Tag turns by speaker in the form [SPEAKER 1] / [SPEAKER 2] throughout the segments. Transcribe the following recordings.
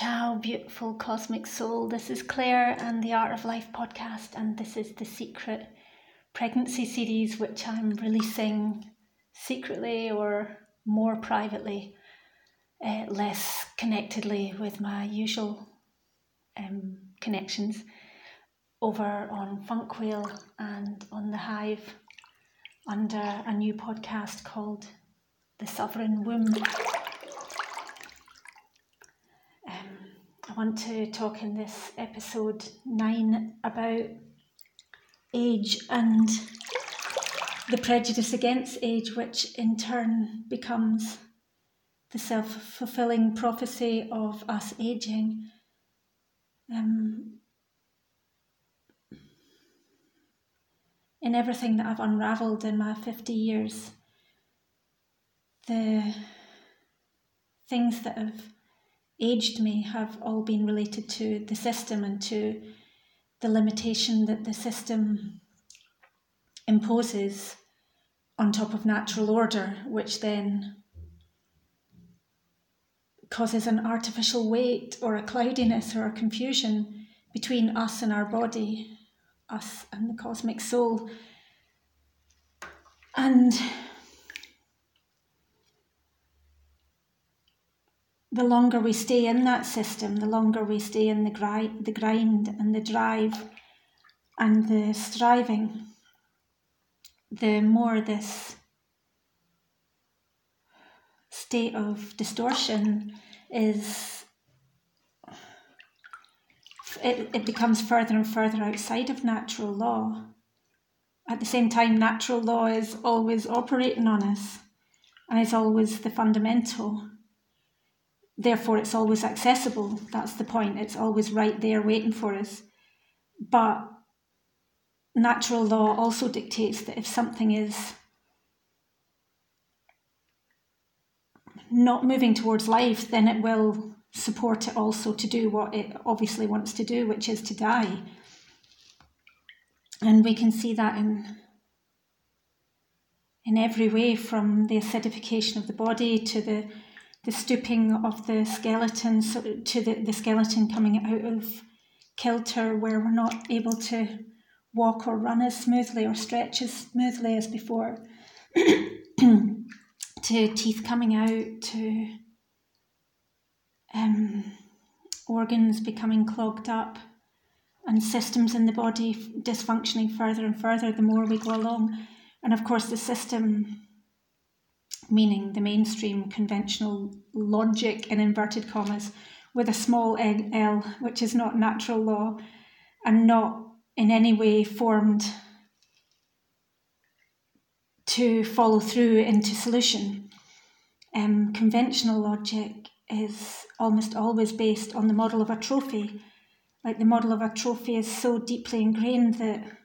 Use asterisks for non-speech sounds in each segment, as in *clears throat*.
[SPEAKER 1] Ciao, beautiful cosmic soul. This is Clare and the Art of Life podcast, and this is the secret pregnancy series, which I'm releasing secretly or more privately, uh, less connectedly with my usual um, connections over on Funkwhale and on the Hive under a new podcast called The Sovereign Womb. Want to talk in this episode nine about age and the prejudice against age, which in turn becomes the self fulfilling prophecy of us aging. Um, in everything that I've unravelled in my 50 years, the things that have aged me have all been related to the system and to the limitation that the system imposes on top of natural order, which then causes an artificial weight or a cloudiness or a confusion between us and our body, us and the cosmic soul. And the longer we stay in that system, the longer we stay in the grind, the grind and the drive and the striving, the more this state of distortion is it, it becomes further and further outside of natural law. At the same time, natural law is always operating on us and is always the fundamental therefore it's always accessible. That's the point. It's always right there waiting for us. But natural law also dictates that if something is not moving towards life, then it will support it also to do what it obviously wants to do, which is to die. And we can see that in in every way, from the acidification of the body to the the stooping of the skeleton so to the, the skeleton coming out of kilter where we're not able to walk or run as smoothly or stretch as smoothly as before. *coughs* To teeth coming out to um, organs becoming clogged up and systems in the body dysfunctioning further and further the more we go along. And of course the system meaning the mainstream conventional logic in inverted commas with a small l, which is not natural law and not in any way formed to follow through into solution. Um, conventional logic is almost always based on the model of atrophy. Like the model of atrophy is so deeply ingrained that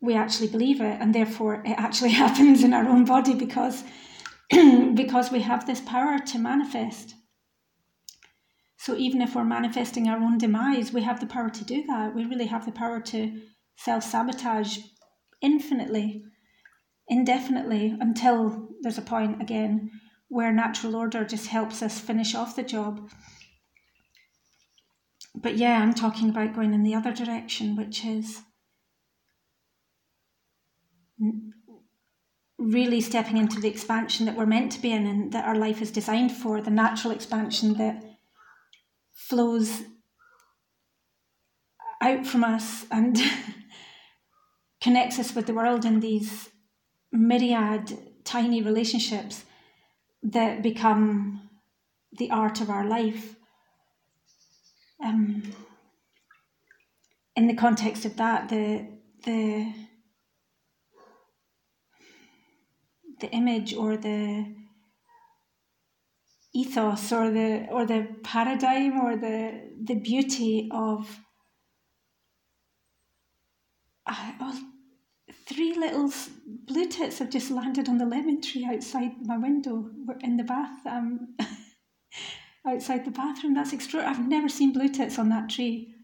[SPEAKER 1] we actually believe it and therefore it actually *laughs* happens in our own body because *clears throat* because we have this power to manifest. So even if we're manifesting our own demise we have the power to do that. We really have the power to self-sabotage infinitely indefinitely until there's a point again where natural order just helps us finish off the job. But yeah i'm talking about going in the other direction which is really stepping into the expansion that we're meant to be in and that our life is designed for, the natural expansion that flows out from us and *laughs* connects us with the world in these myriad tiny relationships that become the art of our life. Um, in the context of that, the the the image or the ethos or the or the paradigm or the the beauty of uh, oh, three little blue tits have just landed on the lemon tree outside my window in the bath um, *laughs* outside the bathroom. That's extraordinary i've never seen blue tits on that tree.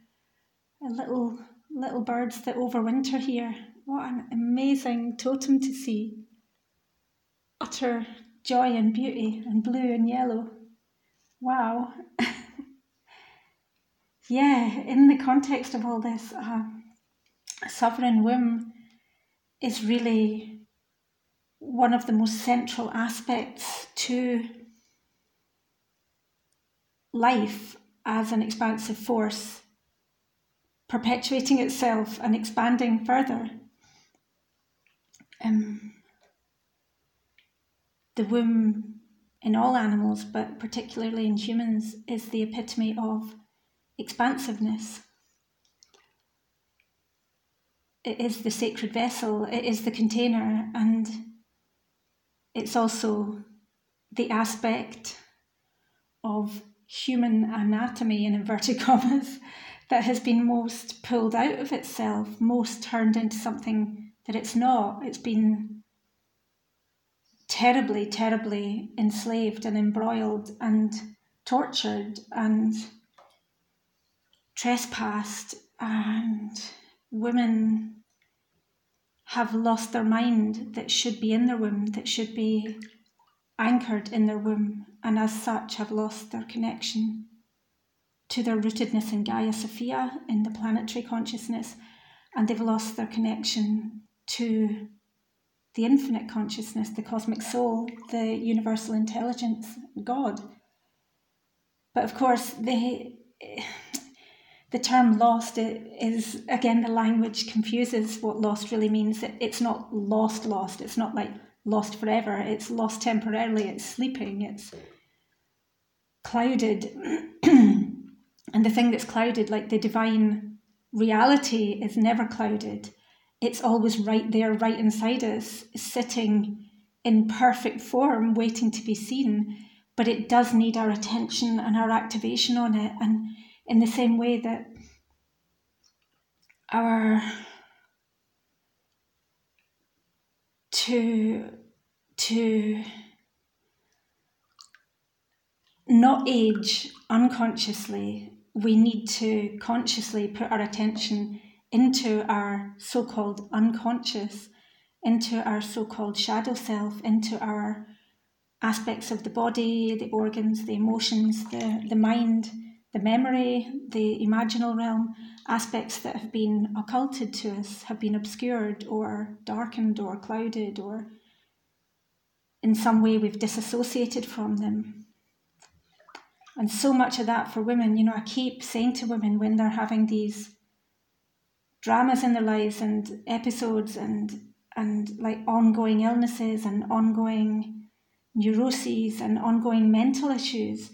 [SPEAKER 1] A little little birds that overwinter here. What an amazing totem to see utter joy and beauty and blue and yellow. Wow. *laughs* yeah, in the context of all this, uh, sovereign womb is really one of the most central aspects to life as an expansive force, perpetuating itself and expanding further. Um, the womb in all animals, but particularly in humans, is the epitome of expansiveness. It is the sacred vessel, it is the container, and it's also the aspect of human anatomy, in inverted *laughs* commas, that has been most pulled out of itself, most turned into something that it's not. It's been terribly, terribly enslaved and embroiled and tortured and trespassed, and women have lost their mind that should be in their womb, that should be anchored in their womb, and as such have lost their connection to their rootedness in Gaia Sophia, in the planetary consciousness, and they've lost their connection to the infinite consciousness, the cosmic soul, the universal intelligence, God. But of course, they the term lost is again the language confuses what lost really means. It's not lost lost. It's not like lost forever. It's lost temporarily. It's sleeping. It's clouded. *clears throat* And the thing that's clouded like the divine reality is never clouded it's always right there right inside us sitting in perfect form waiting to be seen. But it does need our attention and our activation on it. And in the same way that our to to not age unconsciously we need to consciously put our attention into our so-called unconscious into our so-called shadow self into our aspects of the body the organs the emotions the, the mind the memory, the imaginal realm, aspects that have been occulted to us, have been obscured or darkened or clouded, or in some way we've disassociated from them. And so much of that for women, you know, I keep saying to women when they're having these dramas in their lives and episodes and and like ongoing illnesses and ongoing neuroses and ongoing mental issues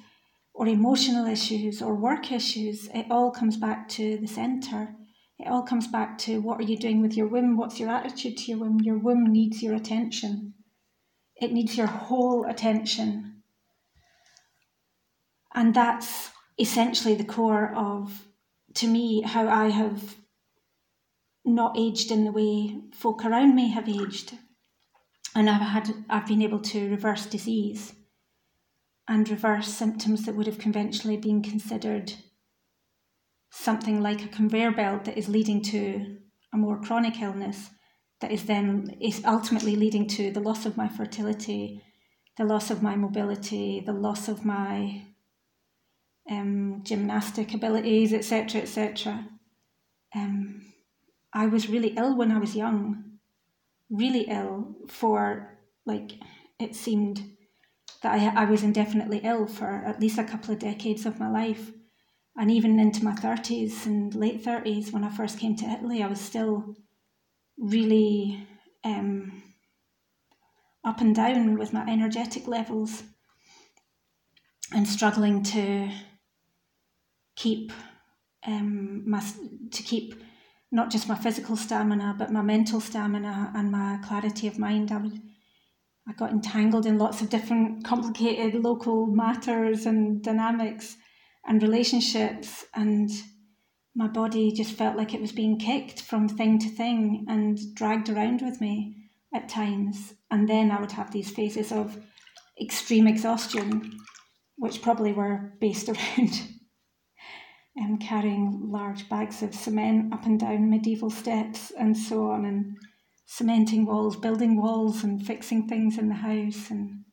[SPEAKER 1] or emotional issues or work issues, it all comes back to the center. It all comes back to what are you doing with your womb? What's your attitude to your womb? Your womb needs your attention. It needs your whole attention. And that's essentially the core of, to me, how I have not aged in the way folk around me have aged. And I've had I've been able to reverse disease and reverse symptoms that would have conventionally been considered something like a conveyor belt that is leading to a more chronic illness that is then is ultimately leading to the loss of my fertility, the loss of my mobility, the loss of my um, gymnastic abilities, etc., etc. Um, I was really ill when I was young, really ill for like it seemed that I, I was indefinitely ill for at least a couple of decades of my life. And even into my 30s and late 30s, when I first came to Italy, I was still really um, up and down with my energetic levels and struggling to keep um, my to keep not just my physical stamina but my mental stamina and my clarity of mind. I would I got entangled in lots of different complicated local matters and dynamics and relationships and my body just felt like it was being kicked from thing to thing and dragged around with me at times. And then I would have these phases of extreme exhaustion, which probably were based *laughs* around um, carrying large bags of cement up and down medieval steps and so on. And cementing walls, building walls, and fixing things in the house, and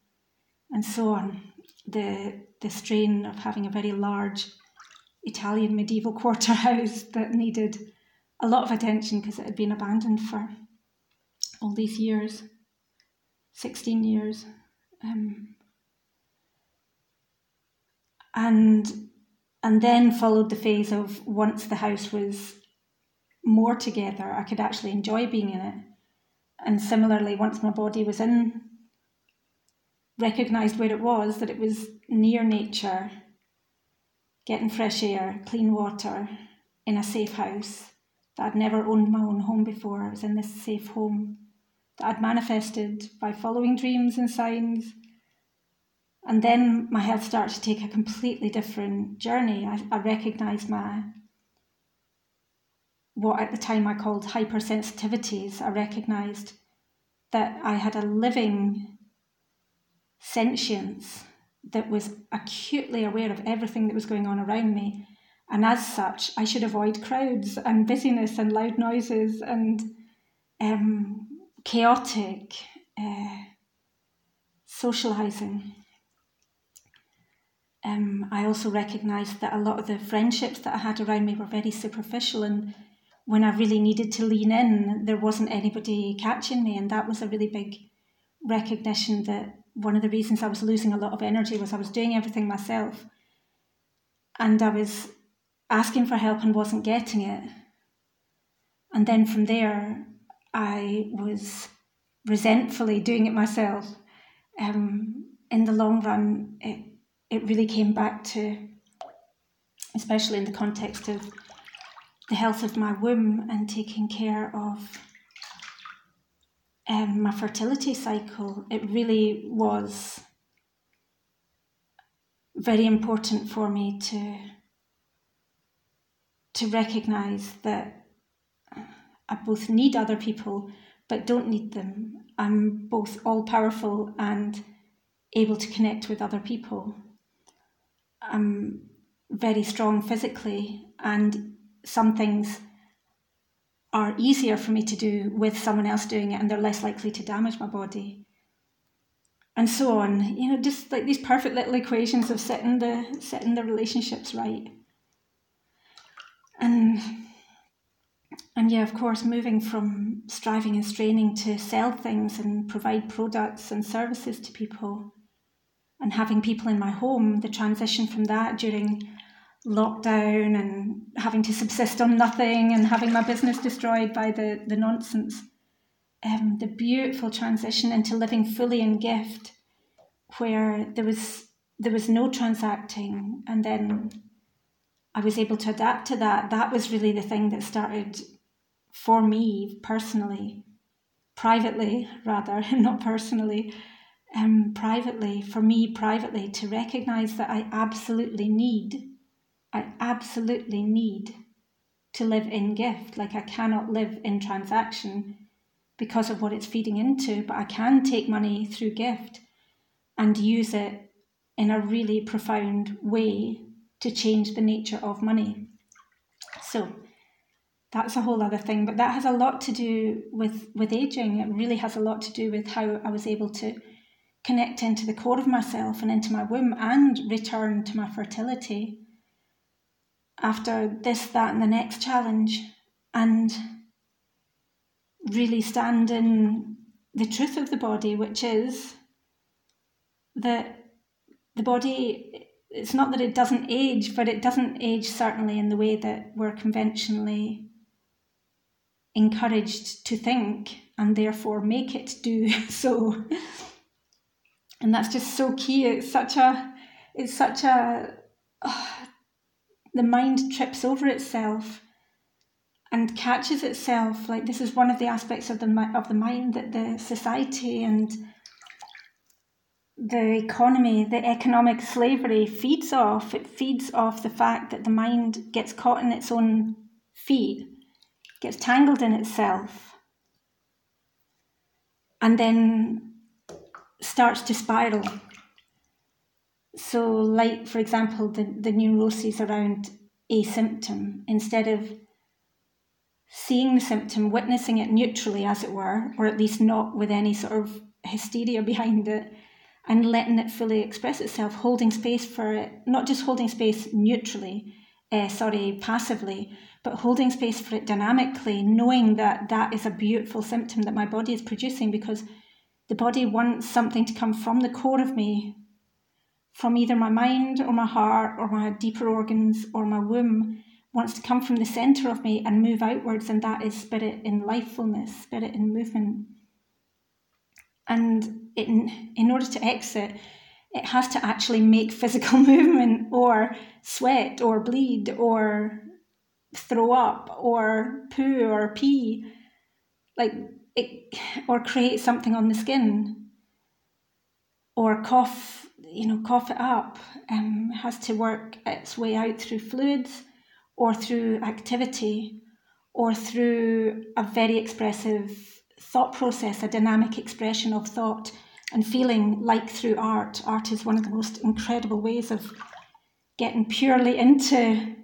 [SPEAKER 1] and so on. The the strain of having a very large Italian medieval *laughs* quarter house that needed a lot of attention because it had been abandoned for all these years 16 years. Um, and and then followed the phase of once the house was more together, I could actually enjoy being in it. And similarly, once my body was in, recognized where it was, that it was near nature, getting fresh air, clean water, in a safe house, that I'd never owned my own home before. I was in this safe home that I'd manifested by following dreams and signs. And then my health started to take a completely different journey. I, I recognized my what at the time I called hypersensitivities. I recognized that I had a living sentience that was acutely aware of everything that was going on around me. And as such, I should avoid crowds and busyness and loud noises and um, chaotic uh, socializing. Um, I also recognised that a lot of the friendships that I had around me were very superficial, and when I really needed to lean in, there wasn't anybody catching me, and that was a really big recognition that one of the reasons I was losing a lot of energy was I was doing everything myself, and I was asking for help and wasn't getting it. And then from there, I was resentfully doing it myself. Um, in the long run, it, it really came back to, especially in the context of the health of my womb and taking care of um, my fertility cycle, it really was very important for me to to recognize that I both need other people but don't need them. I'm both all powerful and able to connect with other people. I'm very strong physically, and some things are easier for me to do with someone else doing it, and they're less likely to damage my body. And so on, you know, just like these perfect little equations of setting the setting the relationships right. And and yeah, of course, moving from striving and straining to sell things and provide products and services to people and having people in my home, the transition from that during lockdown and having to subsist on nothing and having my business destroyed by the, the nonsense. Um, the beautiful transition into living fully in gift, where there was there was no transacting, and then I was able to adapt to that. That was really the thing that started for me personally, privately rather, *laughs* not personally, um, privately, for me privately, to recognize that I absolutely need, I absolutely need to live in gift. Like I cannot live in transaction because of what it's feeding into, but I can take money through gift and use it in a really profound way to change the nature of money. So that's a whole other thing, but that has a lot to do with with aging. It really has a lot to do with how I was able to connect into the core of myself and into my womb and return to my fertility after this, that, and the next challenge, and really stand in the truth of the body, which is that the body it's not that it doesn't age, but it doesn't age certainly in the way that we're conventionally encouraged to think and therefore make it do *laughs* so. And that's just so key. It's such a, it's such a, oh, the mind trips over itself and catches itself. Like this is one of the aspects of the of the mind that the society and the economy, the economic slavery feeds off. It feeds off the fact that the mind gets caught in its own feet, gets tangled in itself, and then starts to spiral. So, like for example, the, the neuroses around a symptom, instead of seeing the symptom, witnessing it neutrally, as it were, or at least not with any sort of hysteria *laughs* behind it, and letting it fully express itself, holding space for it, not just holding space neutrally, uh, sorry, passively, but holding space for it dynamically, knowing that that is a beautiful symptom that my body is producing because the body wants something to come from the core of me, from either my mind or my heart or my deeper organs or my womb, wants to come from the center of me and move outwards, and that is spirit in lifefulness, spirit in movement. And in, in order to exit, it has to actually make physical *laughs* movement or sweat or bleed or throw up or poo or pee like it or create something on the skin or cough you know cough it up um, has to work its way out through fluids or through activity or through a very expressive thought process a dynamic expression of thought and feeling like through art. Art is one of the most incredible ways of getting purely into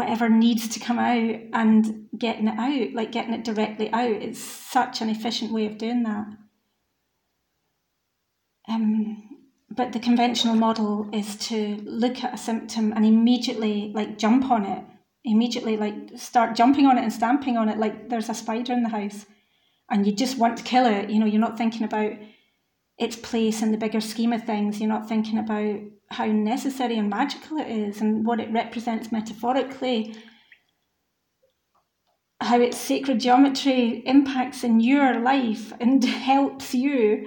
[SPEAKER 1] whatever needs to come out and getting it out, like getting it directly out. It's such an efficient way of doing that. Um, but the conventional model is to look at a symptom and immediately like jump on it, immediately like start jumping on it and stamping on it like there's a spider in the house and you just want to kill it. You know, you're not thinking about its place in the bigger scheme of things. You're not thinking about how necessary and magical it is and what it represents metaphorically, how its sacred geometry impacts in your life and *laughs* helps you.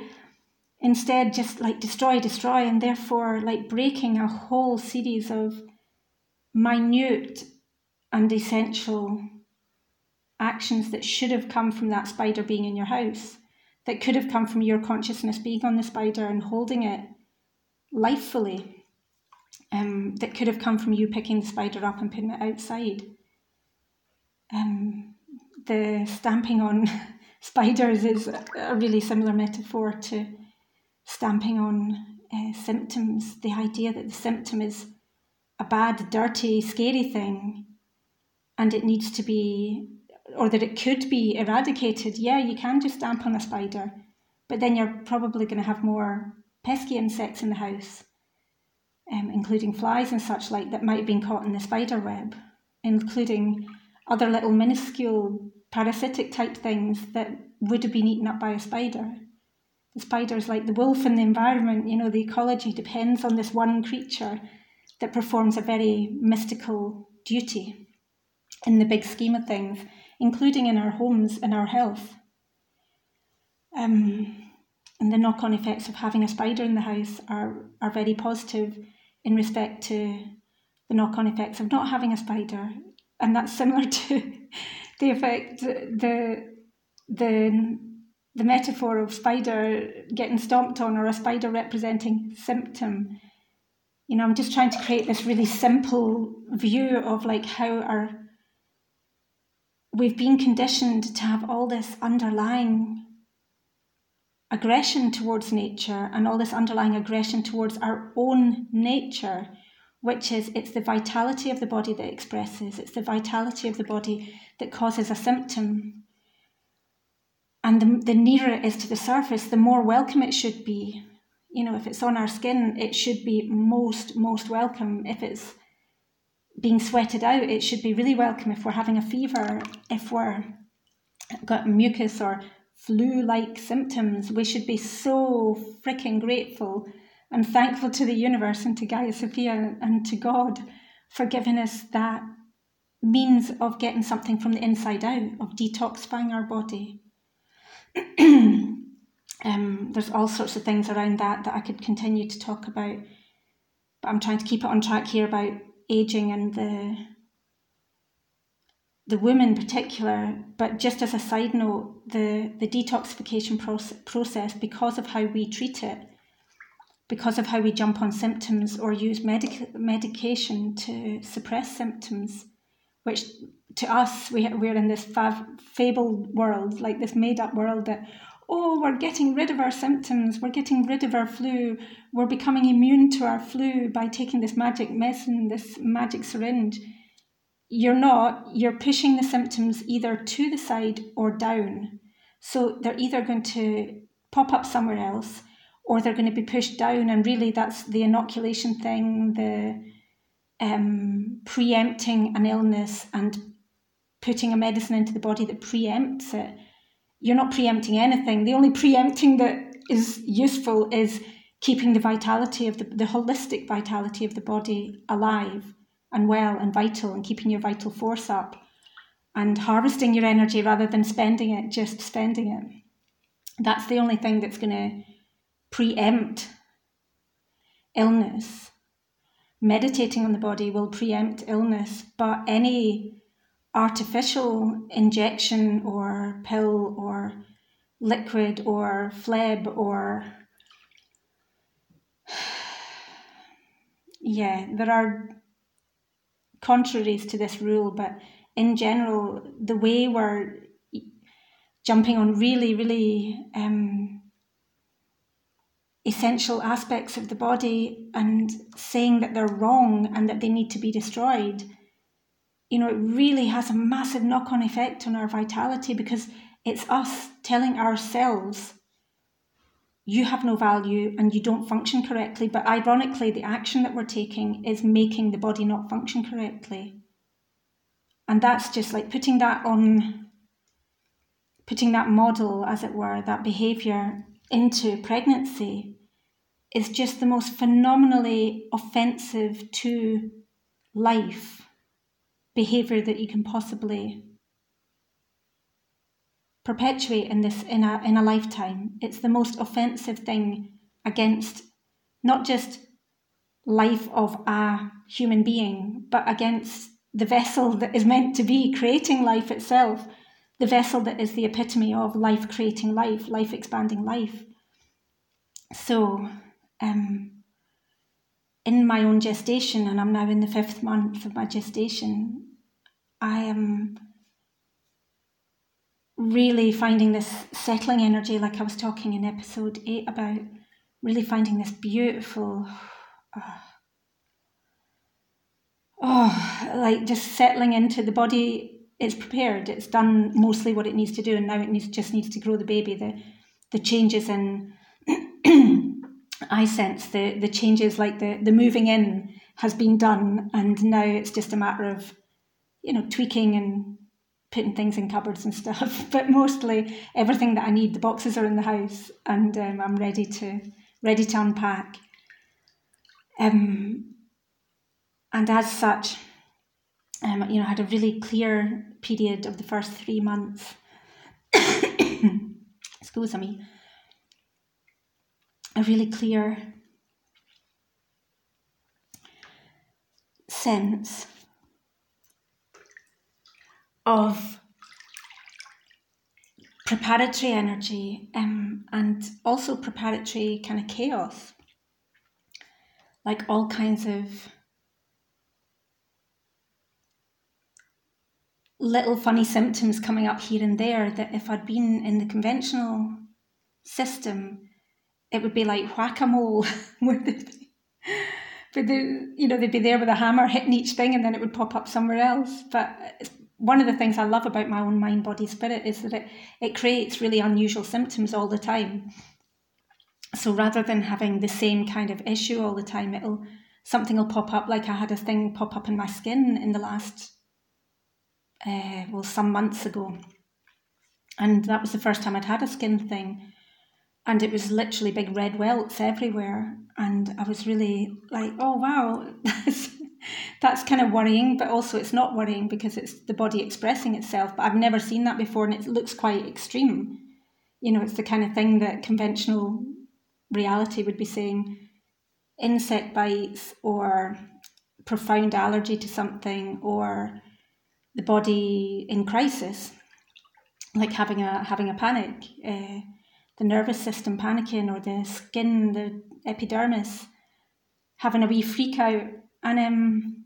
[SPEAKER 1] Instead, just like destroy, destroy, and therefore like breaking a whole series of minute and essential actions that should have come from that spider being in your house that could have come from your consciousness being on the spider and holding it lifefully, um, that could have come from you picking the spider up and putting it outside. Um, the stamping on *laughs* spiders is a really similar metaphor to stamping on uh, symptoms. The idea that the symptom is a bad, dirty, scary thing and it needs to be or that it could be eradicated, yeah, you can just stamp on a spider, but then you're probably going to have more pesky insects in the house, um, including flies and such like that might have been caught in the spider web, including other little minuscule parasitic type things that would have been eaten up by a spider. The spider's like the wolf in the environment, you know, the ecology depends on this one creature that performs a very mystical duty in the big scheme of things including in our homes and our health. Um, and the knock on effects of having a spider in the house are, are very positive in respect to the knock on effects of not having a spider. And that's similar *laughs* to the effect, the, the, the metaphor of spider getting stomped on or a spider representing symptom. You know, I'm just trying to create this really simple view of like how our we've been conditioned to have all this underlying aggression towards nature and all this underlying aggression towards our own nature, which is it's the vitality of the body that expresses, it's the vitality of the body that causes a symptom. And the, the nearer it is to the surface, the more welcome it should be. You know, if it's on our skin, it should be most, most welcome. If it's being sweated out, it should be really welcome if we're having a fever, if we're got mucus or flu-like symptoms. We should be so freaking grateful and thankful to the universe and to Gaia Sophia and to God for giving us that means of getting something from the inside out, of detoxifying our body. *clears throat* um, there's all sorts of things around that that I could continue to talk about, but I'm trying to keep it on track here about aging and the the women in particular, but just as a side note, the, the detoxification process, process, because of how we treat it, because of how we jump on symptoms or use medic- medication to suppress symptoms, which to us, we, we're in this fav- fabled world, like this made up world that, oh, we're getting rid of our symptoms, we're getting rid of our flu, we're becoming immune to our flu by taking this magic medicine, this magic syringe. You're not, you're pushing the symptoms either to the side or down. So they're either going to pop up somewhere else or they're going to be pushed down. And really, that's the inoculation thing, the um, preempting an illness and putting a medicine into the body that preempts it, you're not preempting anything. The only preempting that is useful is keeping the vitality of the, the holistic vitality of the body alive and well and vital and keeping your vital force up and harvesting your energy rather than spending it, just spending it. That's the only thing that's going to preempt illness. Meditating on the body will preempt illness, but any artificial injection or pill or liquid or fleb or *sighs* yeah, there are contraries to this rule, but in general, the way we're jumping on really, really um, essential aspects of the body and saying that they're wrong and that they need to be destroyed, you know, it really has a massive knock on effect on our vitality because it's us telling ourselves you have no value and you don't function correctly. But ironically, the action that we're taking is making the body not function correctly. And that's just like putting that on, putting that model, as it were, that behavior into pregnancy is just the most phenomenally offensive to life behavior that you can possibly perpetuate in this in a in a lifetime. It's the most offensive thing against not just life of a human being, but against the vessel that is meant to be creating life itself, the vessel that is the epitome of life creating life, life expanding life. So, um, in my own gestation, and I'm now in the fifth month of my gestation, I am really finding this settling energy, like I was talking in episode eight about, really finding this beautiful, uh, oh, like just settling into the body. It's prepared. It's done mostly what it needs to do, and now it needs just needs to grow the baby. The the changes in *clears throat* I sense the the changes like the the moving in has been done, and now it's just a matter of you know tweaking and putting things in cupboards and stuff. *laughs* But mostly everything that I need, the boxes are in the house, and um, I'm ready to ready to unpack. Um, and as such, um, you know, I had a really clear period of the first three months. *coughs* Excuse me. A really clear sense of preparatory energy um, and also preparatory kind of chaos. Like all kinds of little funny symptoms coming up here and there that if I'd been in the conventional system, it would be like whack a mole, *laughs* they'd be, but they, you know, they'd be there with a hammer hitting each thing and then it would pop up somewhere else. But one of the things I love about my own mind, body, spirit is that it, it creates really unusual symptoms all the time. So rather than having the same kind of issue all the time, it'll something will pop up. Like I had a thing pop up in my skin in the last, uh, well, some months ago, and that was the first time I'd had a skin thing, and it was literally big red welts everywhere, and I was really like, oh wow, that's *laughs* that's kind of worrying, but also it's not worrying because it's the body expressing itself. But I've never seen that before, and it looks quite extreme. You know, it's the kind of thing that conventional reality would be saying insect bites or profound allergy to something or the body in crisis, like having a having a panic, uh, the nervous system panicking, or the skin, the epidermis having a wee freak out. And um,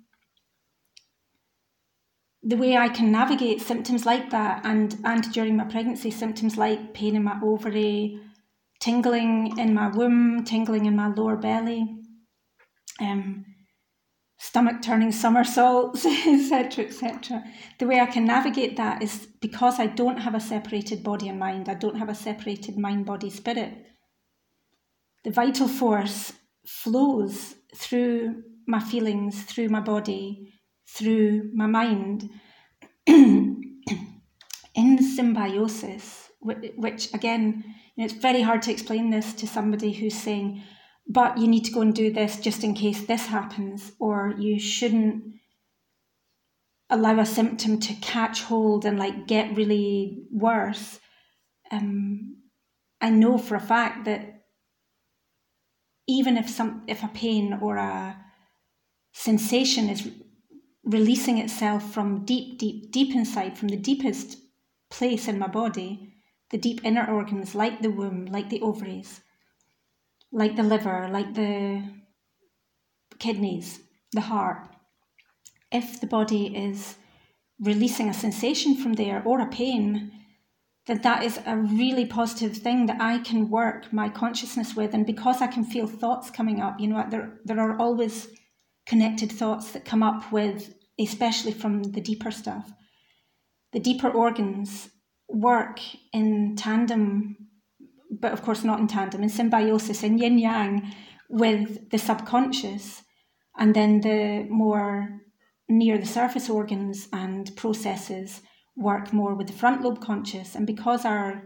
[SPEAKER 1] the way I can navigate symptoms like that, and and during my pregnancy, symptoms like pain in my ovary, tingling in my womb, tingling in my lower belly, um, stomach turning somersaults, *laughs* etc., etc. The way I can navigate that is because I don't have a separated body and mind. I don't have a separated mind, body, spirit. The vital force flows through my feelings through my body, through my mind. *clears throat* in symbiosis, which again, you know, it's very hard to explain this to somebody who's saying, but you need to go and do this just in case this happens, or you shouldn't allow a symptom to catch hold and like get really worse. Um, I know for a fact that even if some if a pain or a sensation is releasing itself from deep, deep, deep inside, from the deepest place in my body, the deep inner organs like the womb, like the ovaries, like the liver, like the kidneys, the heart. If the body is releasing a sensation from there or a pain, then that is a really positive thing that I can work my consciousness with. And because I can feel thoughts coming up, you know, there, there are always connected thoughts that come up with, especially from the deeper stuff. The deeper organs work in tandem, but of course not in tandem, in symbiosis, in yin yang with the subconscious, and then the more near the surface organs and processes work more with the front lobe conscious. And because our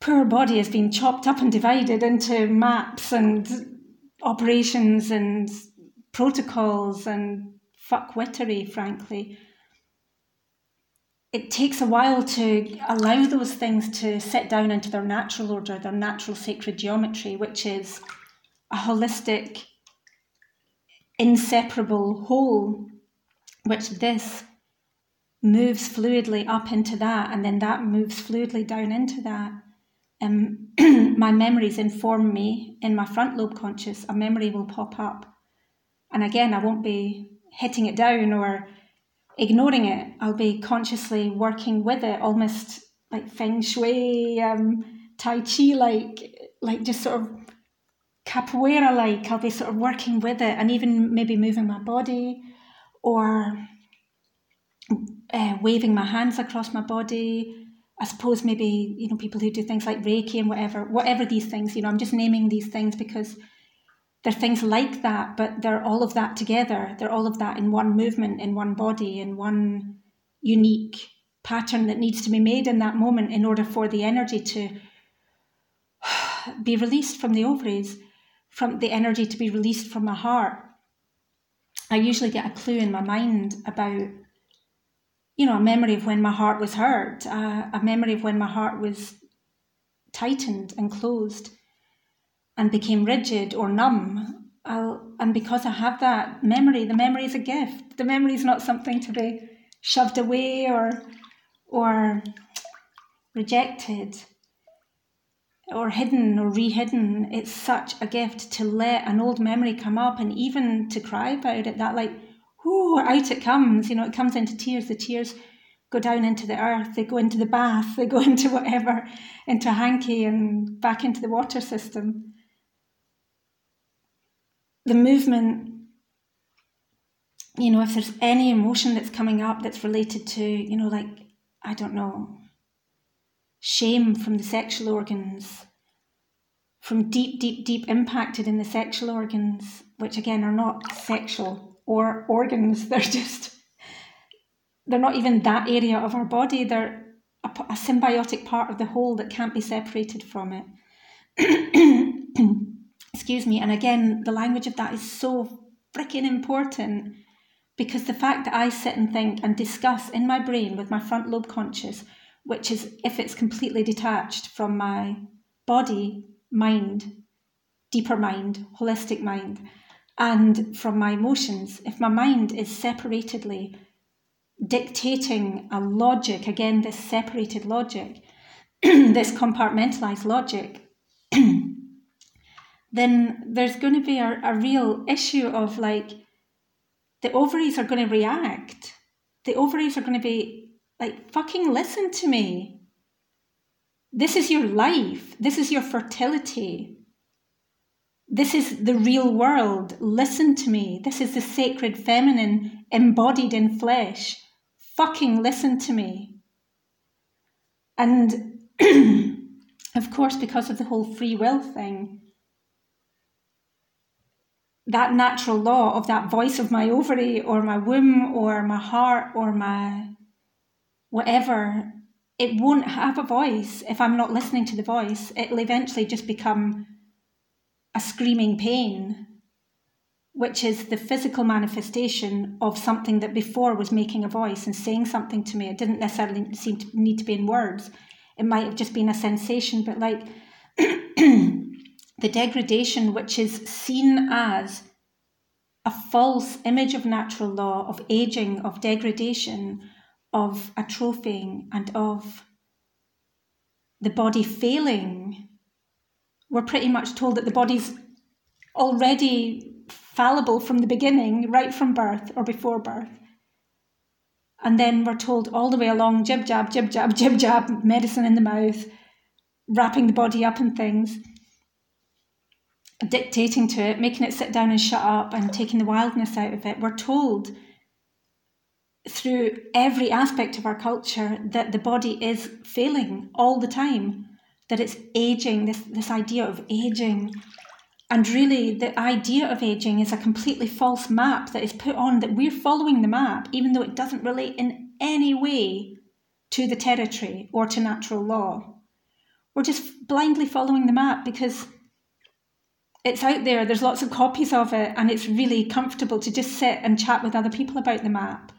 [SPEAKER 1] poor body has been chopped up and divided into maps and operations and protocols and fuckwittery, frankly, it takes a while to allow those things to sit down into their natural order, their natural sacred geometry, which is a holistic, inseparable whole, which this moves fluidly up into that, and then that moves fluidly down into that. Um, *clears throat* my memories inform me in my front lobe conscious. A memory will pop up, and again, I won't be hitting it down or ignoring it. I'll be consciously working with it, almost like feng shui, um, tai chi, like like just sort of capoeira, like I'll be sort of working with it, and even maybe moving my body or uh, waving my hands across my body. I suppose maybe you know people who do things like Reiki and whatever, whatever these things. You know, I'm just naming these things because they're things like that, but they're all of that together. They're all of that in one movement, in one body, in one unique pattern that needs to be made in that moment in order for the energy to *sighs* be released from the ovaries, from the energy to be released from my heart. I usually get a clue in my mind about, you know, a memory of when my heart was hurt, uh, a memory of when my heart was tightened and closed and became rigid or numb. I'll, and because I have that memory, the memory is a gift. The memory is not something to be shoved away or or rejected or hidden or rehidden. It's such a gift to let an old memory come up and even to cry about it. That like, whoo, out it comes. You know, it comes into tears. The tears go down into the earth. They go into the bath. They go *laughs* into whatever, into a hanky and back into the water system the movement, you know, if there's any emotion that's coming up that's related to, you know, like, I don't know, shame from the sexual organs, from deep, deep, deep impacted in the sexual organs, which again are not sexual or organs, *laughs* they're just, they're not even that area of our body, they're a, a symbiotic part of the whole that can't be separated from it. *clears throat* excuse me, and again, the language of that is so freaking important because the fact that I sit and think and discuss in my brain with my front lobe conscious, which is if it's completely detached from my body, mind, deeper mind, holistic mind, and from my emotions, if my mind is separatedly dictating a logic, again, this separated logic, *clears throat* this compartmentalized logic, *clears throat* then there's going to be a, a real issue of like the ovaries are going to react. The ovaries are going to be like, fucking listen to me. This is your life. This is your fertility. This is the real world. Listen to me. This is the sacred feminine embodied in flesh. Fucking listen to me. And *clears throat* of course, because of the whole free will thing, that natural law of that voice of my ovary or my womb or my heart or my whatever, it won't have a voice if I'm not listening to the voice. It'll eventually just become a screaming pain, which is the physical manifestation of something that before was making a voice and saying something to me. It didn't necessarily seem to need to be in words. It might have just been a sensation, but like *clears throat* the degradation which is seen as a false image of natural law, of aging, of degradation, of atrophying, and of the body failing. We're pretty much told that the body's already fallible from the beginning, right from birth or before birth. And then we're told all the way along jib jab, jib jab, jib jab, medicine in the mouth, wrapping the body up in things dictating to it, making it sit down and shut up, and taking the wildness out of it. We're told through every aspect of our culture that the body is failing all the time, that it's aging, this, this idea of aging. And really, the idea of aging is a completely false map that is put on that we're following the map, even though it doesn't relate in any way to the territory or to natural law. We're just blindly following the map because it's out there, there's lots of copies of it, and it's really comfortable to just sit and chat with other people about the map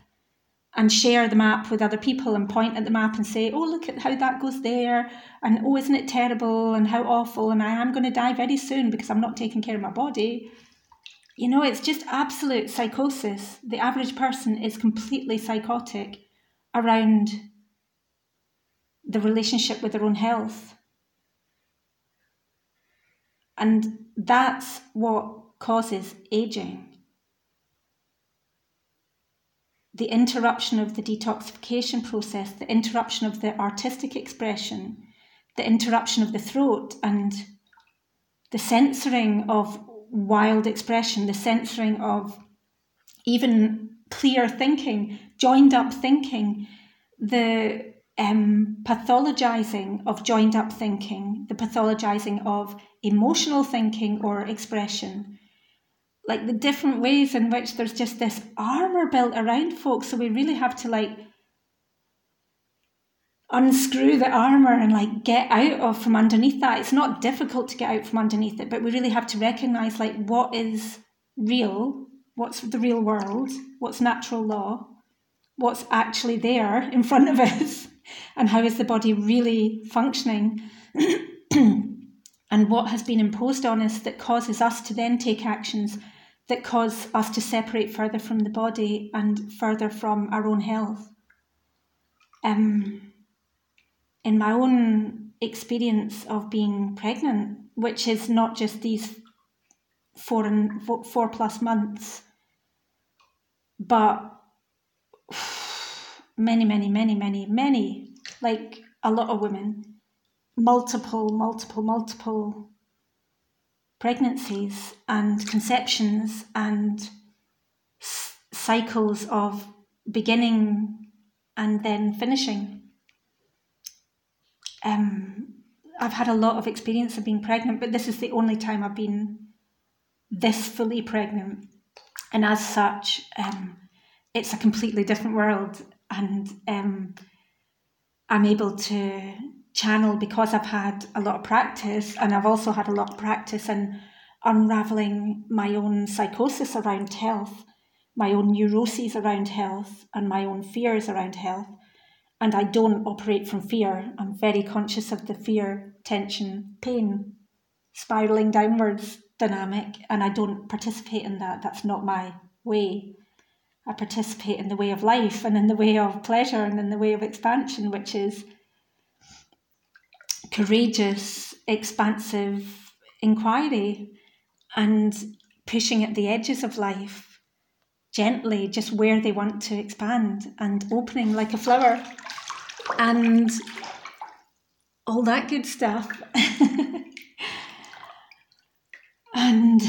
[SPEAKER 1] and share the map with other people and point at the map and say, oh, look at how that goes there, and oh, isn't it terrible, and how awful, and I am going to die very soon because I'm not taking care of my body. You know, it's just absolute psychosis. The average person is completely psychotic around the relationship with their own health. And that's what causes aging. The interruption of the detoxification process, the interruption of the artistic expression, the interruption of the throat, and the censoring of wild expression, the censoring of even clear thinking, joined up thinking, the um, pathologizing of joined up thinking, the pathologizing of emotional thinking or expression. Like the different ways in which there's just this armor built around folks. So we really have to like unscrew the armor and like get out of from underneath that. It's not difficult to get out from underneath it, but we really have to recognize like what is real, what's the real world, what's natural law, what's actually there in front of *laughs* us and how is the body really functioning *clears throat* and what has been imposed on us that causes us to then take actions that cause us to separate further from the body and further from our own health. Um, in my own experience of being pregnant, which is not just these four and four plus months, but *sighs* many, many, many, many, many, like a lot of women, multiple, multiple, multiple pregnancies and conceptions and s- cycles of beginning and then finishing. Um, I've had a lot of experience of being pregnant, but this is the only time I've been this fully pregnant. And as such, um, it's a completely different world and um, I'm able to channel because I've had a lot of practice and I've also had a lot of practice in unraveling my own psychosis around health, my own neuroses around health, and my own fears around health. And I don't operate from fear. I'm very conscious of the fear, tension, pain, spiraling downwards dynamic, and I don't participate in that. That's not my way. I participate in the way of life and in the way of pleasure and in the way of expansion, which is courageous, expansive inquiry and pushing at the edges of life gently, just where they want to expand and opening like a flower and all that good stuff. *laughs* and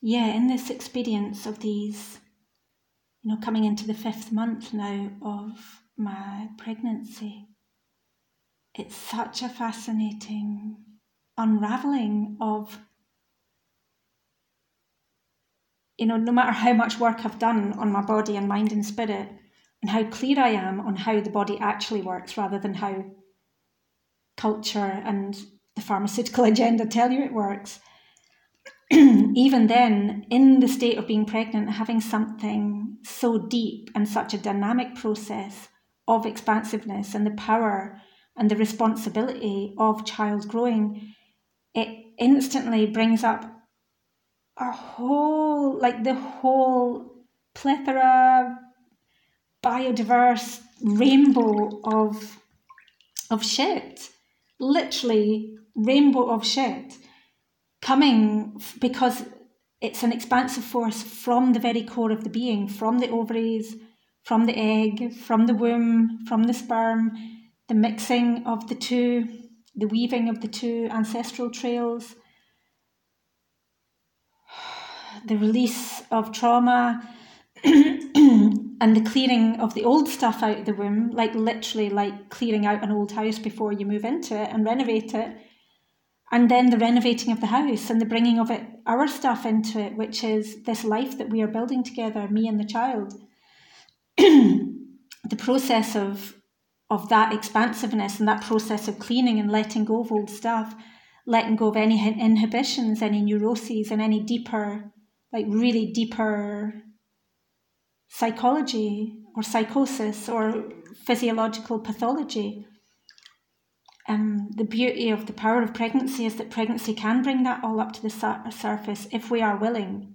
[SPEAKER 1] yeah, in this experience of these, you know, coming into the fifth month now of my pregnancy, it's such a fascinating unraveling of you know, no matter how much work I've done on my body and mind and spirit, and how clear I am on how the body actually works rather than how culture and the pharmaceutical *laughs* agenda tell you it works. *clears throat* Even then, in the state of being pregnant, having something so deep and such a dynamic process of expansiveness and the power and the responsibility of child growing, it instantly brings up a whole, like the whole plethora, biodiverse rainbow of of shit, literally rainbow of shit, coming because it's an expansive force from the very core of the being, from the ovaries, from the egg, from the womb, from the sperm, the mixing of the two, the weaving of the two ancestral trails *sighs* the release of trauma *clears throat* and the clearing of the old stuff out of the womb, like literally like clearing out an old house before you move into it and renovate it. And then the renovating of the house and the bringing of it, our stuff into it, which is this life that we are building together, me and the child. *clears throat* the process of of that expansiveness and that process of cleaning and letting go of old stuff, letting go of any inhibitions, any neuroses, and any deeper like really deeper psychology or psychosis or physiological pathology. Um, the beauty of the power of pregnancy is that pregnancy can bring that all up to the sur- surface if we are willing,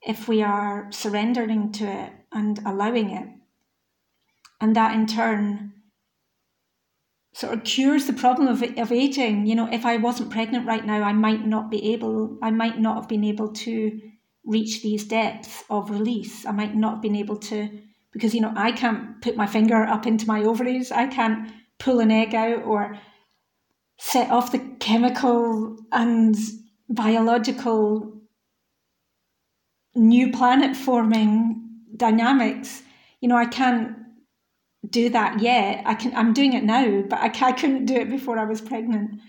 [SPEAKER 1] if we are surrendering to it and allowing it. And that in turn sort of cures the problem of, of aging. You know, if I wasn't pregnant right now, I might not be able, I might not have been able to reach these depths of release. I might not have been able to, because, you know, I can't put my finger up into my ovaries, I can't pull an egg out or set off the chemical and biological new planet forming dynamics. You know, I can't do that yet. I can. I'm doing it now, but I, I couldn't do it before I was pregnant.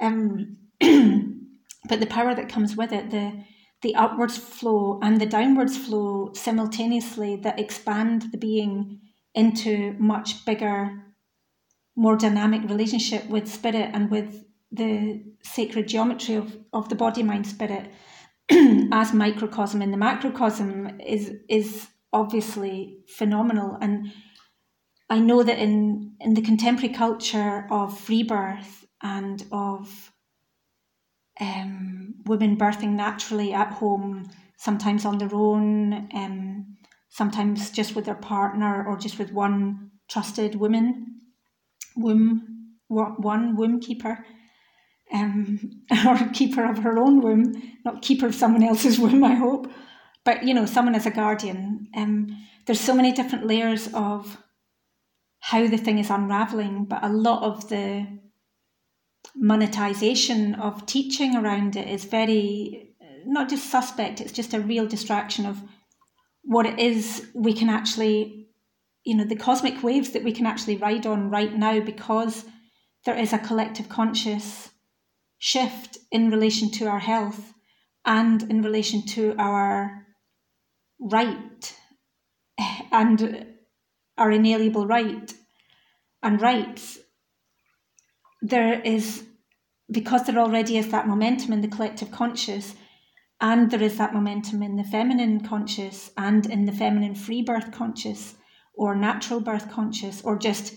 [SPEAKER 1] Um, *clears throat* but the power that comes with it, the the upwards flow and the downwards flow simultaneously that expand the being into much bigger, more dynamic relationship with spirit and with the sacred geometry of, of the body mind spirit *clears throat* as microcosm in the macrocosm is is obviously phenomenal. And I know that in in the contemporary culture of free birth and of um, women birthing naturally at home, sometimes on their own, um, sometimes just with their partner or just with one trusted woman, womb, one womb keeper, um, *laughs* or keeper of her own womb, not keeper of someone else's *laughs* womb, I hope, but you know, someone as a guardian. Um, there's so many different layers of how the thing is unraveling, but a lot of the monetization of teaching around it is very not just suspect it's just a real distraction of what it is we can actually you know the cosmic waves that we can actually ride on right now because there is a collective conscious shift in relation to our health and in relation to our right and our inalienable right and rights. There is, because there already is that momentum in the collective conscious, and there is that momentum in the feminine conscious and in the feminine free birth conscious or natural birth conscious or just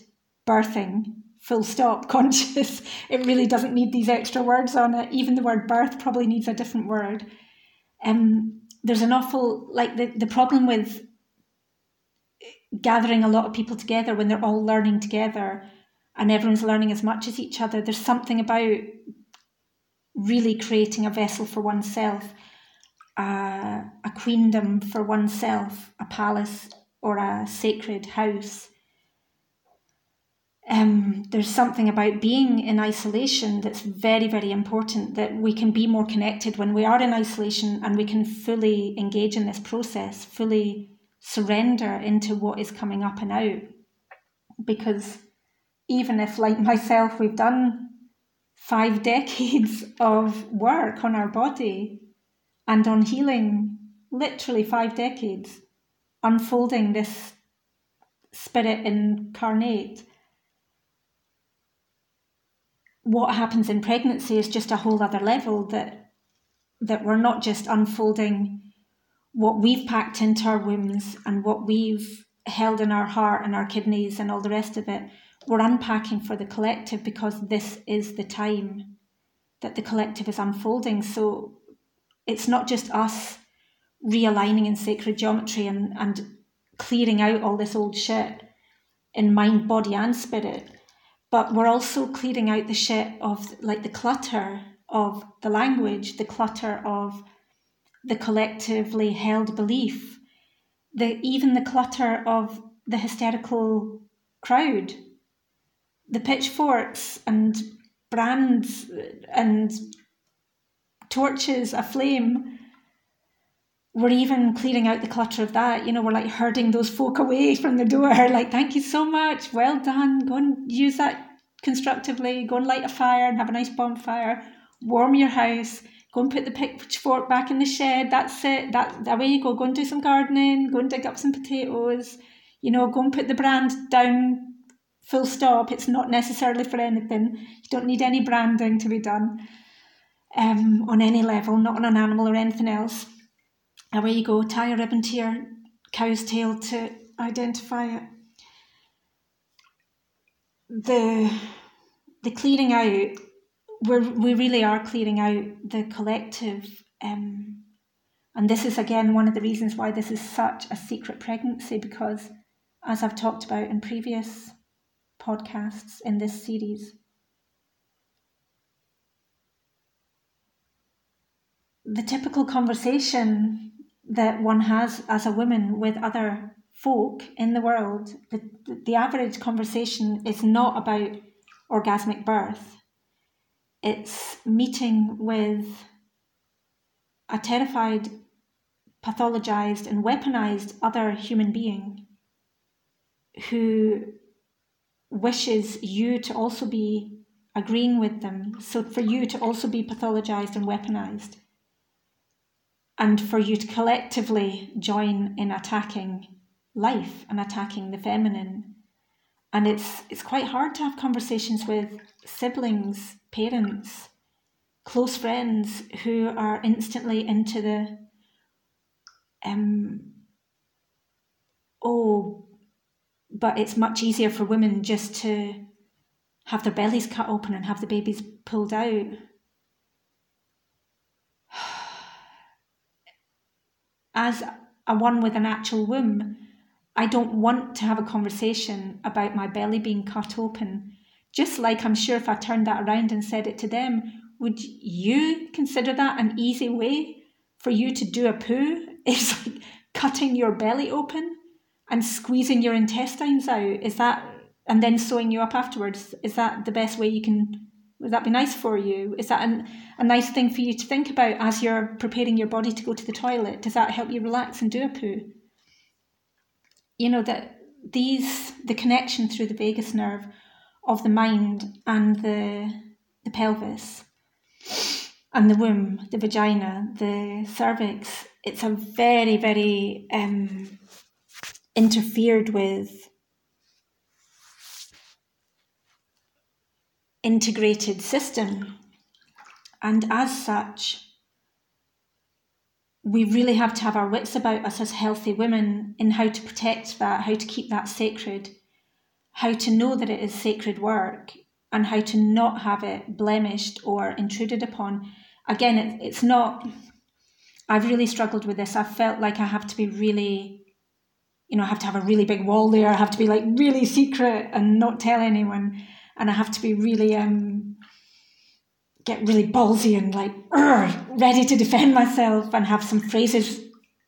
[SPEAKER 1] birthing full stop *laughs* conscious it really doesn't need these extra words on it even the word birth probably needs a different word um, there's an awful like the, the problem with gathering a lot of people together when they're all learning together and everyone's learning as much as each other. There's something about really creating a vessel for oneself, uh, a queendom for oneself, a palace or a sacred house. Um, there's something about being in isolation that's very, very important that we can be more connected when we are in isolation and we can fully engage in this process, fully surrender into what is coming up and out. Because even if, like myself, we've done five *laughs* decades of work on our body and on healing, literally five decades, unfolding this spirit incarnate. What happens in pregnancy is just a whole other level that that we're not just unfolding what we've packed into our wombs and what we've held in our heart and our kidneys and all the rest of it. We're unpacking for the collective because this is the time that the collective is unfolding. So it's not just us realigning in sacred geometry and, and clearing out all this old shit in mind, body, and spirit, but we're also clearing out the shit of like the clutter of the language, the clutter of the collectively held belief, the even the clutter of the hysterical crowd, the pitchforks and brands uh, and torches aflame. We're even clearing out the clutter of that. You know, we're like herding those folk away from the door. *laughs* Like, thank you so much. Well done. Go and use that constructively. Go and light a fire and have a nice bonfire. Warm your house go and put the pitchfork back in the shed. That's it. That away you go. Go and do some gardening. Go and dig up some potatoes. You know, go and put the brand down. Full stop. It's not necessarily for anything. You don't need any branding to be done um, on any level, not on an animal or anything else. Away you go. Tie a ribbon to your cow's tail to identify it. The the clearing out we're, we really are clearing out the collective. Um, and this is again one of the reasons why this is such a secret pregnancy because, as I've talked about in previous podcasts in this series, the typical conversation that one has as a woman with other folk in the world, the, the average conversation is not about orgasmic birth it's meeting with a terrified, pathologized, and weaponized other human being who wishes you to also be agreeing with them. So, for you to also be pathologized and weaponized, and for you to collectively join in attacking life and attacking the feminine. And it's it's quite hard to have conversations with siblings parents, close friends who are instantly into the um, oh, but it's much easier for women just to have their bellies cut open and have the babies pulled out. As a one with an actual womb, I don't want to have a conversation about my belly being cut open just like I'm sure if I turned that around and said it to them, would you consider that an easy way for you to do a poo? *laughs* It's like cutting your belly open and squeezing your intestines out. Is that, and then sewing you up afterwards? Is that the best way you can? Would that be nice for you? Is that an, a nice thing for you to think about as you're preparing your body to go to the toilet? Does that help you relax and do a poo? You know that these the connection through the vagus nerve of the mind and the the pelvis and the womb, the vagina, the cervix. It's a very, very um, interfered with integrated system. And as such, we really have to have our wits about us as healthy women in how to protect that, how to keep that sacred how to know that it is sacred work and how to not have it blemished or intruded upon. Again, it, it's not, I've really struggled with this. I felt like I have to be really, you know, I have to have a really big wall there. I have to be like really secret and not tell anyone. And I have to be really, um, get really ballsy and like, ready to defend myself and have some phrases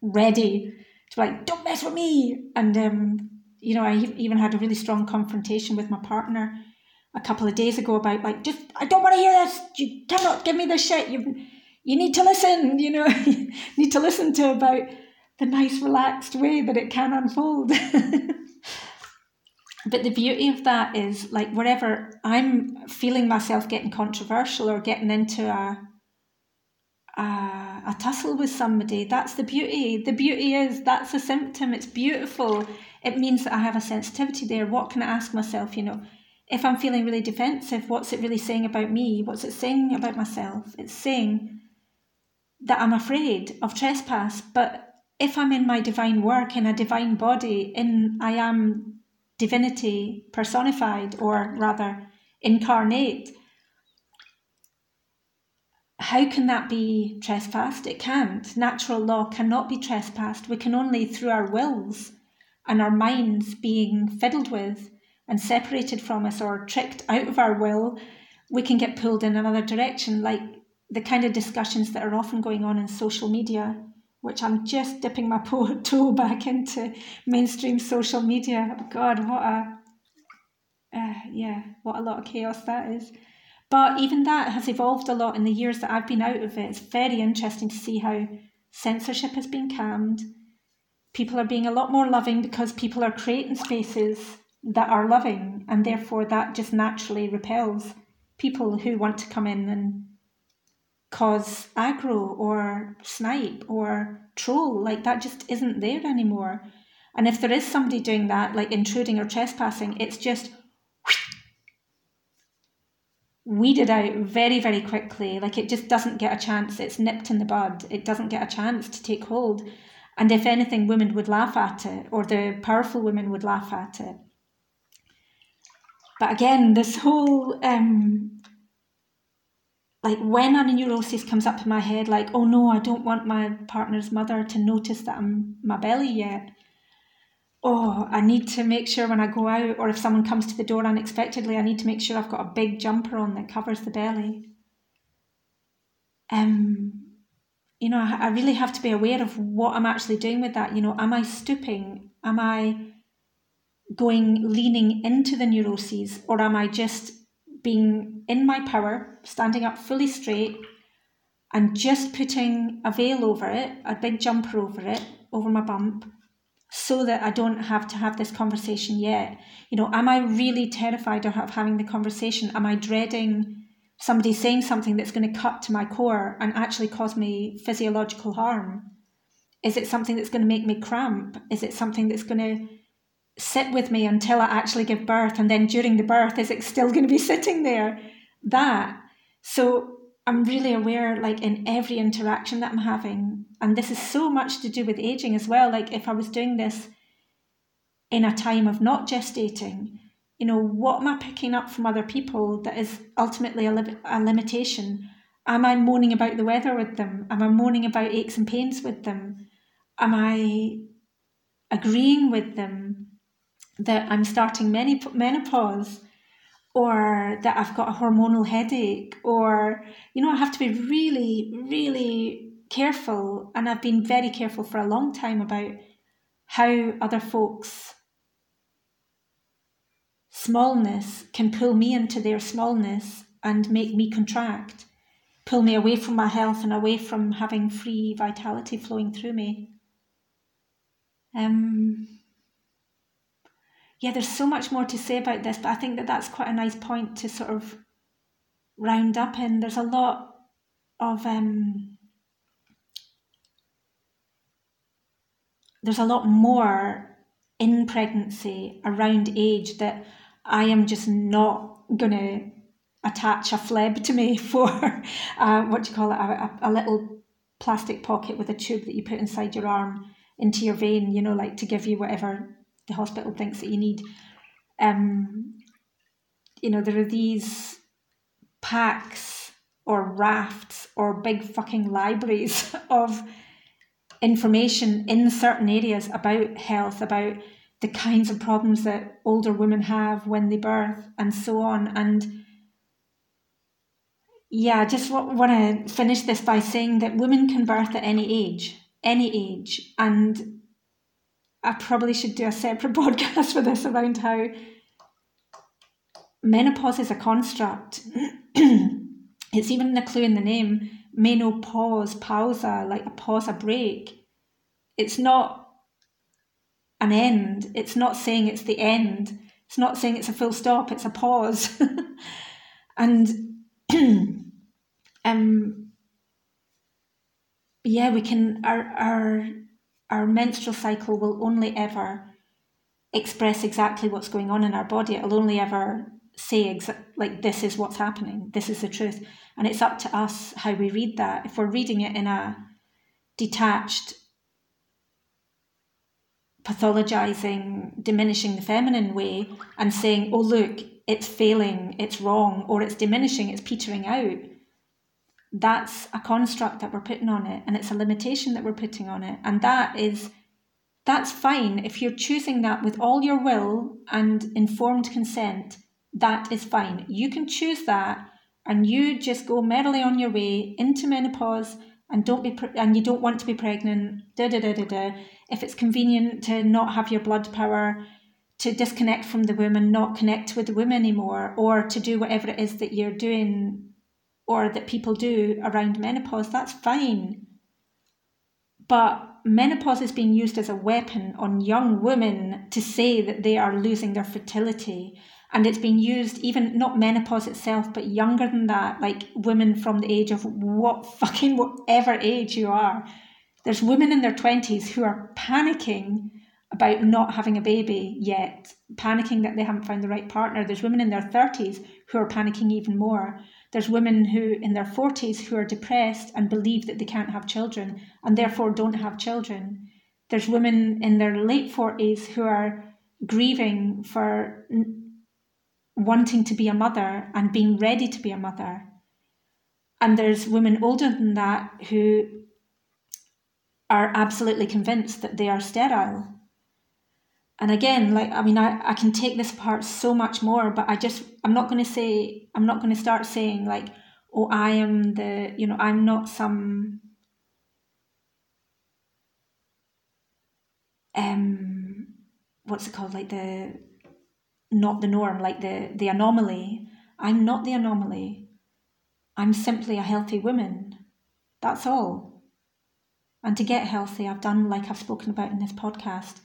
[SPEAKER 1] ready to like, don't mess with me. And, um, you know, I even had a really strong confrontation with my partner a couple of days ago about like, just I don't want to hear this. You cannot give me this shit. You you need to listen. You know, *laughs* you need to listen to about the nice, relaxed way that it can unfold. *laughs* but the beauty of that is like wherever I'm feeling myself getting controversial or getting into a a, a tussle with somebody, that's the beauty. The beauty is that's a symptom. It's beautiful. It means that I have a sensitivity there. What can I ask myself? You know, if I'm feeling really defensive, what's it really saying about me? What's it saying about myself? It's saying that I'm afraid of trespass. But if I'm in my divine work, in a divine body, in I am divinity personified, or rather incarnate, how can that be trespassed? It can't. Natural law cannot be trespassed. We can only, through our wills and our minds being fiddled with and separated from us or tricked out of our will, we can get pulled in another direction, like the kind of discussions that are often going on in social media, which I'm just dipping my *laughs* toe back into mainstream social media. God, what a uh, yeah, what a lot of chaos that is. But even that has evolved a lot in the years that I've been out of it. It's very interesting to see how censorship has been calmed. People are being a lot more loving because people are creating spaces that are loving, and therefore that just naturally repels people who want to come in and cause aggro or snipe or troll. Like that just isn't there anymore. And if there is somebody doing that, like intruding or trespassing, it's just *sniffs* weeded out very, very quickly. Like it just doesn't get a chance. It's nipped in the bud. It doesn't get a chance to take hold. And if anything, women would laugh at it, or the powerful women would laugh at it. But again, this whole um, like when a neurosis comes up in my head, like, oh no, I don't want my partner's mother to notice that I'm my belly yet oh, I need to make sure when I go out, or if someone comes to the door unexpectedly, I need to make sure I've got a big jumper on that covers the belly. Um, you know, I, I really have to be aware of what I'm actually doing with that. You know, am I stooping? Am I going leaning into the neuroses, or am I just being in my power, standing up fully straight, and just putting a veil over it, a big jumper over it, over my bump, so that I don't have to have this conversation yet. You know, am I really terrified of having the conversation? Am I dreading somebody saying something that's going to cut to my core and actually cause me physiological harm? Is it something that's going to make me cramp? Is it something that's going to sit with me until I actually give birth? And then during the birth, is it still going to be *laughs* sitting there? That. So I'm really aware, like in every interaction that I'm having, and this is so much to do with aging as well. Like if I was doing this in a time of not gestating, you know, what am I picking up from other people that is ultimately a, li- a limitation? Am I moaning about the weather with them? Am I moaning about aches and pains with them? Am I agreeing with them that I'm starting menopause? or that I've got a hormonal headache, or, you know, I have to be really, really careful. And I've been very careful for a long time about how other folks' smallness can pull me into their smallness and make me contract, pull me away from my health and away from having free vitality flowing through me. Um, yeah, there's so much more to say about this, but I think that that's quite a nice point to sort of round up in. There's a lot of um, there's a lot more in pregnancy around age that I am just not gonna attach a fleb to me *laughs* for uh, what do you call it a, a, a little plastic pocket with a tube that you put inside your arm into your vein, you know, like to give you whatever the hospital thinks that you need. Um, you know, there are these packs or rafts or big fucking libraries *laughs* of information in certain areas about health, about the kinds of problems that older women have when they birth, and so on. And yeah, I just want to finish this by saying that women can birth at any age, any age, and I probably should do a separate *laughs* podcast for this around how menopause is a construct. *clears throat* it's even the clue in the name menopause, pausa, like a pause, a break. It's not an end. It's not saying it's the end. It's not saying it's a full stop, it's a pause. *laughs* and *clears throat* um, yeah, we can, our, our, our menstrual cycle will only ever express exactly what's going on in our body. It'll only ever say exa- like this is what's happening this is the truth and it's up to us how we read that if we're reading it in a detached pathologizing diminishing the feminine way and saying oh look it's failing it's wrong or it's diminishing it's petering out that's a construct that we're putting on it and it's a limitation that we're putting on it and that is that's fine if you're choosing that with all your will and informed consent that is fine. You can choose that and you just go merrily on your way into menopause and don't be pre- and you don't want to be pregnant da da da da da if it's convenient to not have your blood power to disconnect from the woman not connect with the woman anymore or to do whatever it is that you're doing or that people do around menopause that's fine. But menopause is being used as a weapon on young women to say that they are losing their fertility. And it's been used even not menopause itself but younger than that like women from the age of what fucking whatever age you are. There's women in their 20s who are panicking about not having a baby yet panicking that they haven't found the right partner. There's women in their 30s who are panicking even more there's women who in their 40s who are depressed and believe that they can't have children and therefore don't have children there's women in their late 40s who are grieving for wanting to be a mother and being ready to be a mother. And there's women older than that who are absolutely convinced that they are sterile. And again, like, I mean, I, I can take this apart so much more, but I just, I'm not going to say, I'm not going to start saying, like, oh, I am the, you know, I'm not some, um, what's it called? Like the, not the norm, like the, the anomaly. I'm not the anomaly. I'm simply a healthy woman. That's all. And to get healthy, I've done, like I've spoken about in this podcast,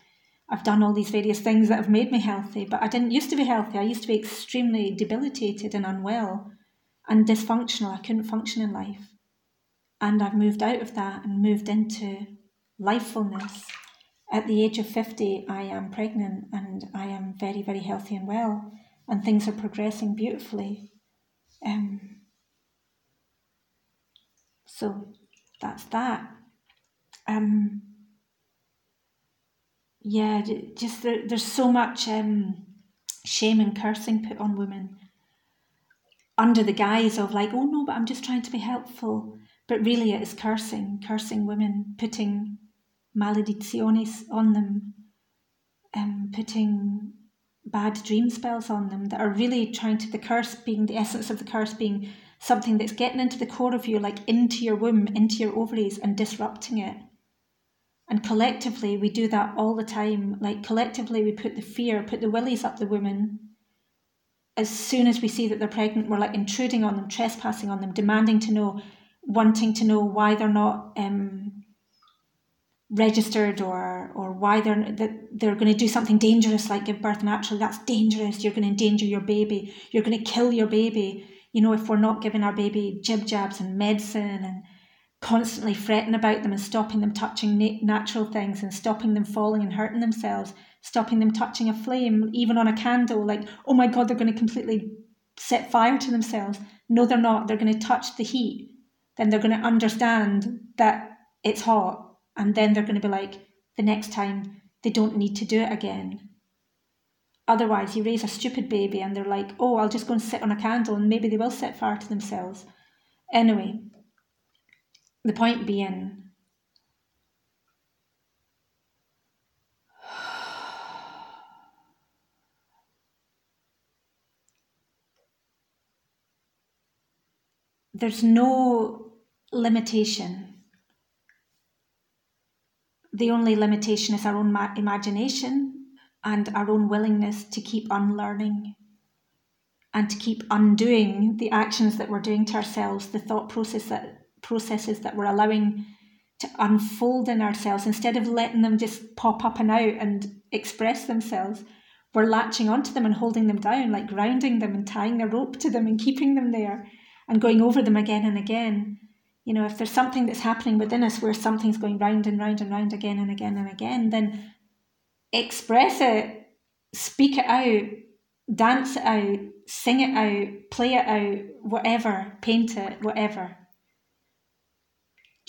[SPEAKER 1] I've done all these various things that have made me healthy, but I didn't used to be healthy. I used to be extremely debilitated and unwell and dysfunctional. I couldn't function in life. And I've moved out of that and moved into lifefulness at the age of 50, I am pregnant and I am very, very healthy and well, and things are progressing beautifully. Um, so that's that. Um, yeah, just there, there's so much um, shame and cursing put on women under the guise of like, oh no, but I'm just trying to be helpful. But really, it is cursing, cursing women, putting malediciones on them, um, putting bad dream spells on them that are really trying to the curse being the essence of the curse being something that's getting into the core of you, like into your womb, into your ovaries, and disrupting it. And collectively, we do that all the time. Like collectively, we put the fear, put the willies up the women. As soon as we see that they're pregnant, we're like intruding on them, trespassing on them, demanding to know, wanting to know why they're not um, registered or or why they're that they're going to do something dangerous like give birth naturally that's dangerous you're going to endanger your baby you're going to kill your baby you know if we're not giving our baby jib jabs and medicine and constantly fretting about them and stopping them touching natural things and stopping them falling and hurting themselves stopping them touching a flame even on a candle like oh my god they're going to completely set fire to themselves no they're not they're going to touch the heat then they're going to understand that it's hot and then they're going to be like, the next time they don't need to do it again. Otherwise, you raise a stupid baby and they're like, oh, I'll just go and sit on a candle and maybe they will set fire to themselves. Anyway, the point being, *sighs* there's no limitation. The only limitation is our own ma- imagination and our own willingness to keep unlearning and to keep undoing the actions that we're doing to ourselves, the thought process that processes that we're allowing to unfold in ourselves instead of letting them just pop up and out and express themselves. we're latching onto them and holding them down, like grounding them and tying a rope to them and keeping them there and going over them again and again. You know, if there's something that's happening within us where something's going round and round and round again and again and again, then express it, speak it out, dance it out, sing it out, play it out, whatever, paint it, whatever.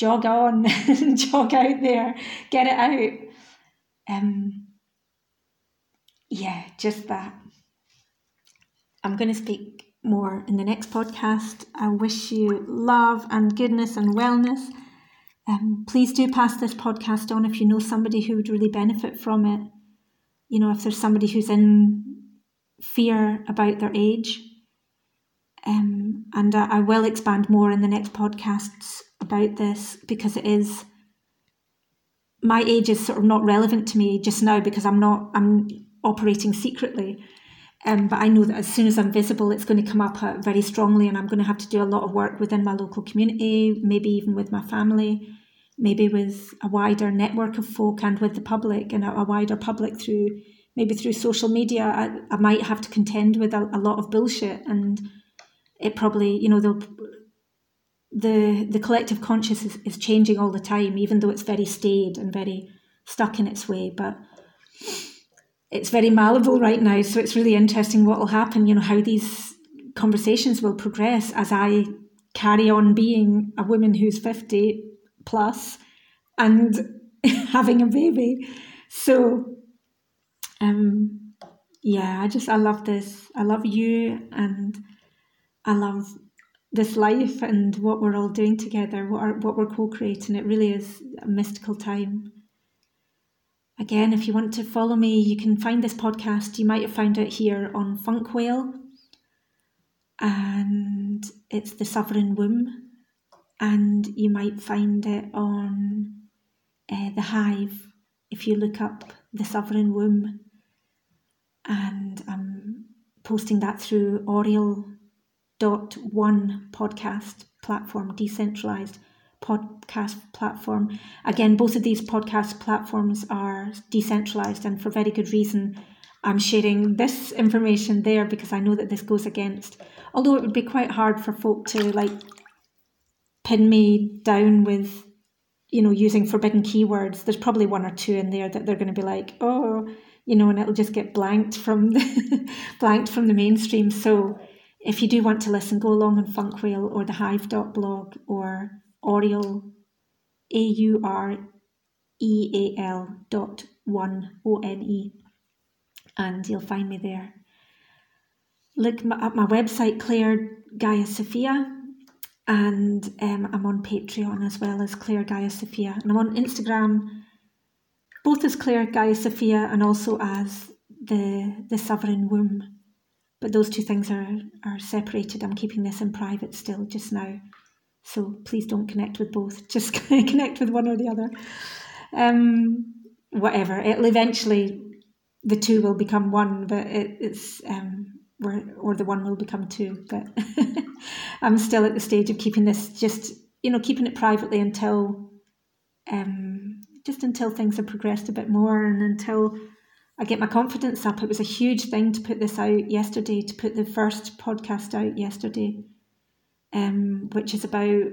[SPEAKER 1] Jog on, *laughs* jog out there, get it out. Um, yeah, just that. I'm going to speak more in the next podcast. I wish you love and goodness and wellness. Um, please do pass this podcast on if you know somebody who would really benefit from it. You know, if there's somebody who's in fear about their age. Um, and I, I will expand more in the next podcasts about this because it is my age is sort of not relevant to me just now because I'm not I'm operating secretly. Um, but I know that as soon as I'm visible, it's going to come up uh, very strongly, and I'm going to have to do a lot of work within my local community, maybe even with my family, maybe with a wider network of folk and with the public and a, wider public through maybe through social media. I, I might have to contend with a, a lot of bullshit, and it probably, you know, the the collective consciousness is, is changing all the time, even though it's very staid and very stuck in its way, but it's very malleable right now. So it's really interesting what will happen, you know, how these conversations will progress as I carry on being a woman who's 50 plus and *laughs* having a baby. So, um, yeah, I just, I love this. I love you and I love this life and what we're all doing together, what, are, what we're co creating. It really is a mystical time. Again, if you want to follow me, you can find this podcast. You might have found it here on Funkwhale, and it's the Sovereign Womb, and you might find it on uh, the Hive if you look up the Sovereign Womb, and I'm posting that through Aureal dot one podcast platform, decentralized podcast platform. Again, both of these podcast platforms are decentralized, and for very good reason. I'm sharing this information there because I know that this goes against. Although it would be quite hard for folk to like pin me down with, you know, using forbidden keywords. There's probably one or two in there that they're going to be like, oh, you know, and it'll just get blanked from the *laughs* blanked from the mainstream. So if you do want to listen, go along on Funkwhale or the Hive.blog or Aureal, A U R E A L dot one O N E, and you'll find me there. Look at my website, Clare Gaia Sophia, and um, I'm on Patreon as well as Clare Gaia Sophia, and I'm on Instagram, both as Clare Gaia Sophia and also as the the Sovereign Womb. But those two things are are separated. I'm keeping this in private still just now. So please don't connect with both. *laughs* Just *laughs* connect with one or the other. Um, whatever. It'll eventually the two will become one, but it, it's um, or, or the one will become two. But *laughs* I'm still at the stage of keeping this just you know keeping it privately until um, just until things have progressed a bit more and until I get my confidence up. It was a huge thing to put this out yesterday, to put the first podcast out yesterday um, which is about,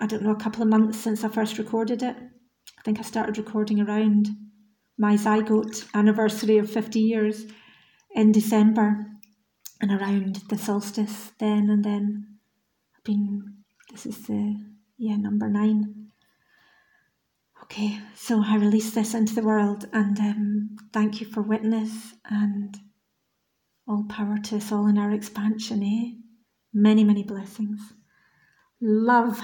[SPEAKER 1] I don't know, a couple of months since I first recorded it. I think I started recording around my zygote anniversary of 50 years in December and around the solstice then and then. I've been, this is the, yeah, number nine. Okay, so I release this into the world and um, thank you for witness and all power to us all in our expansion, eh? Many, many blessings. Love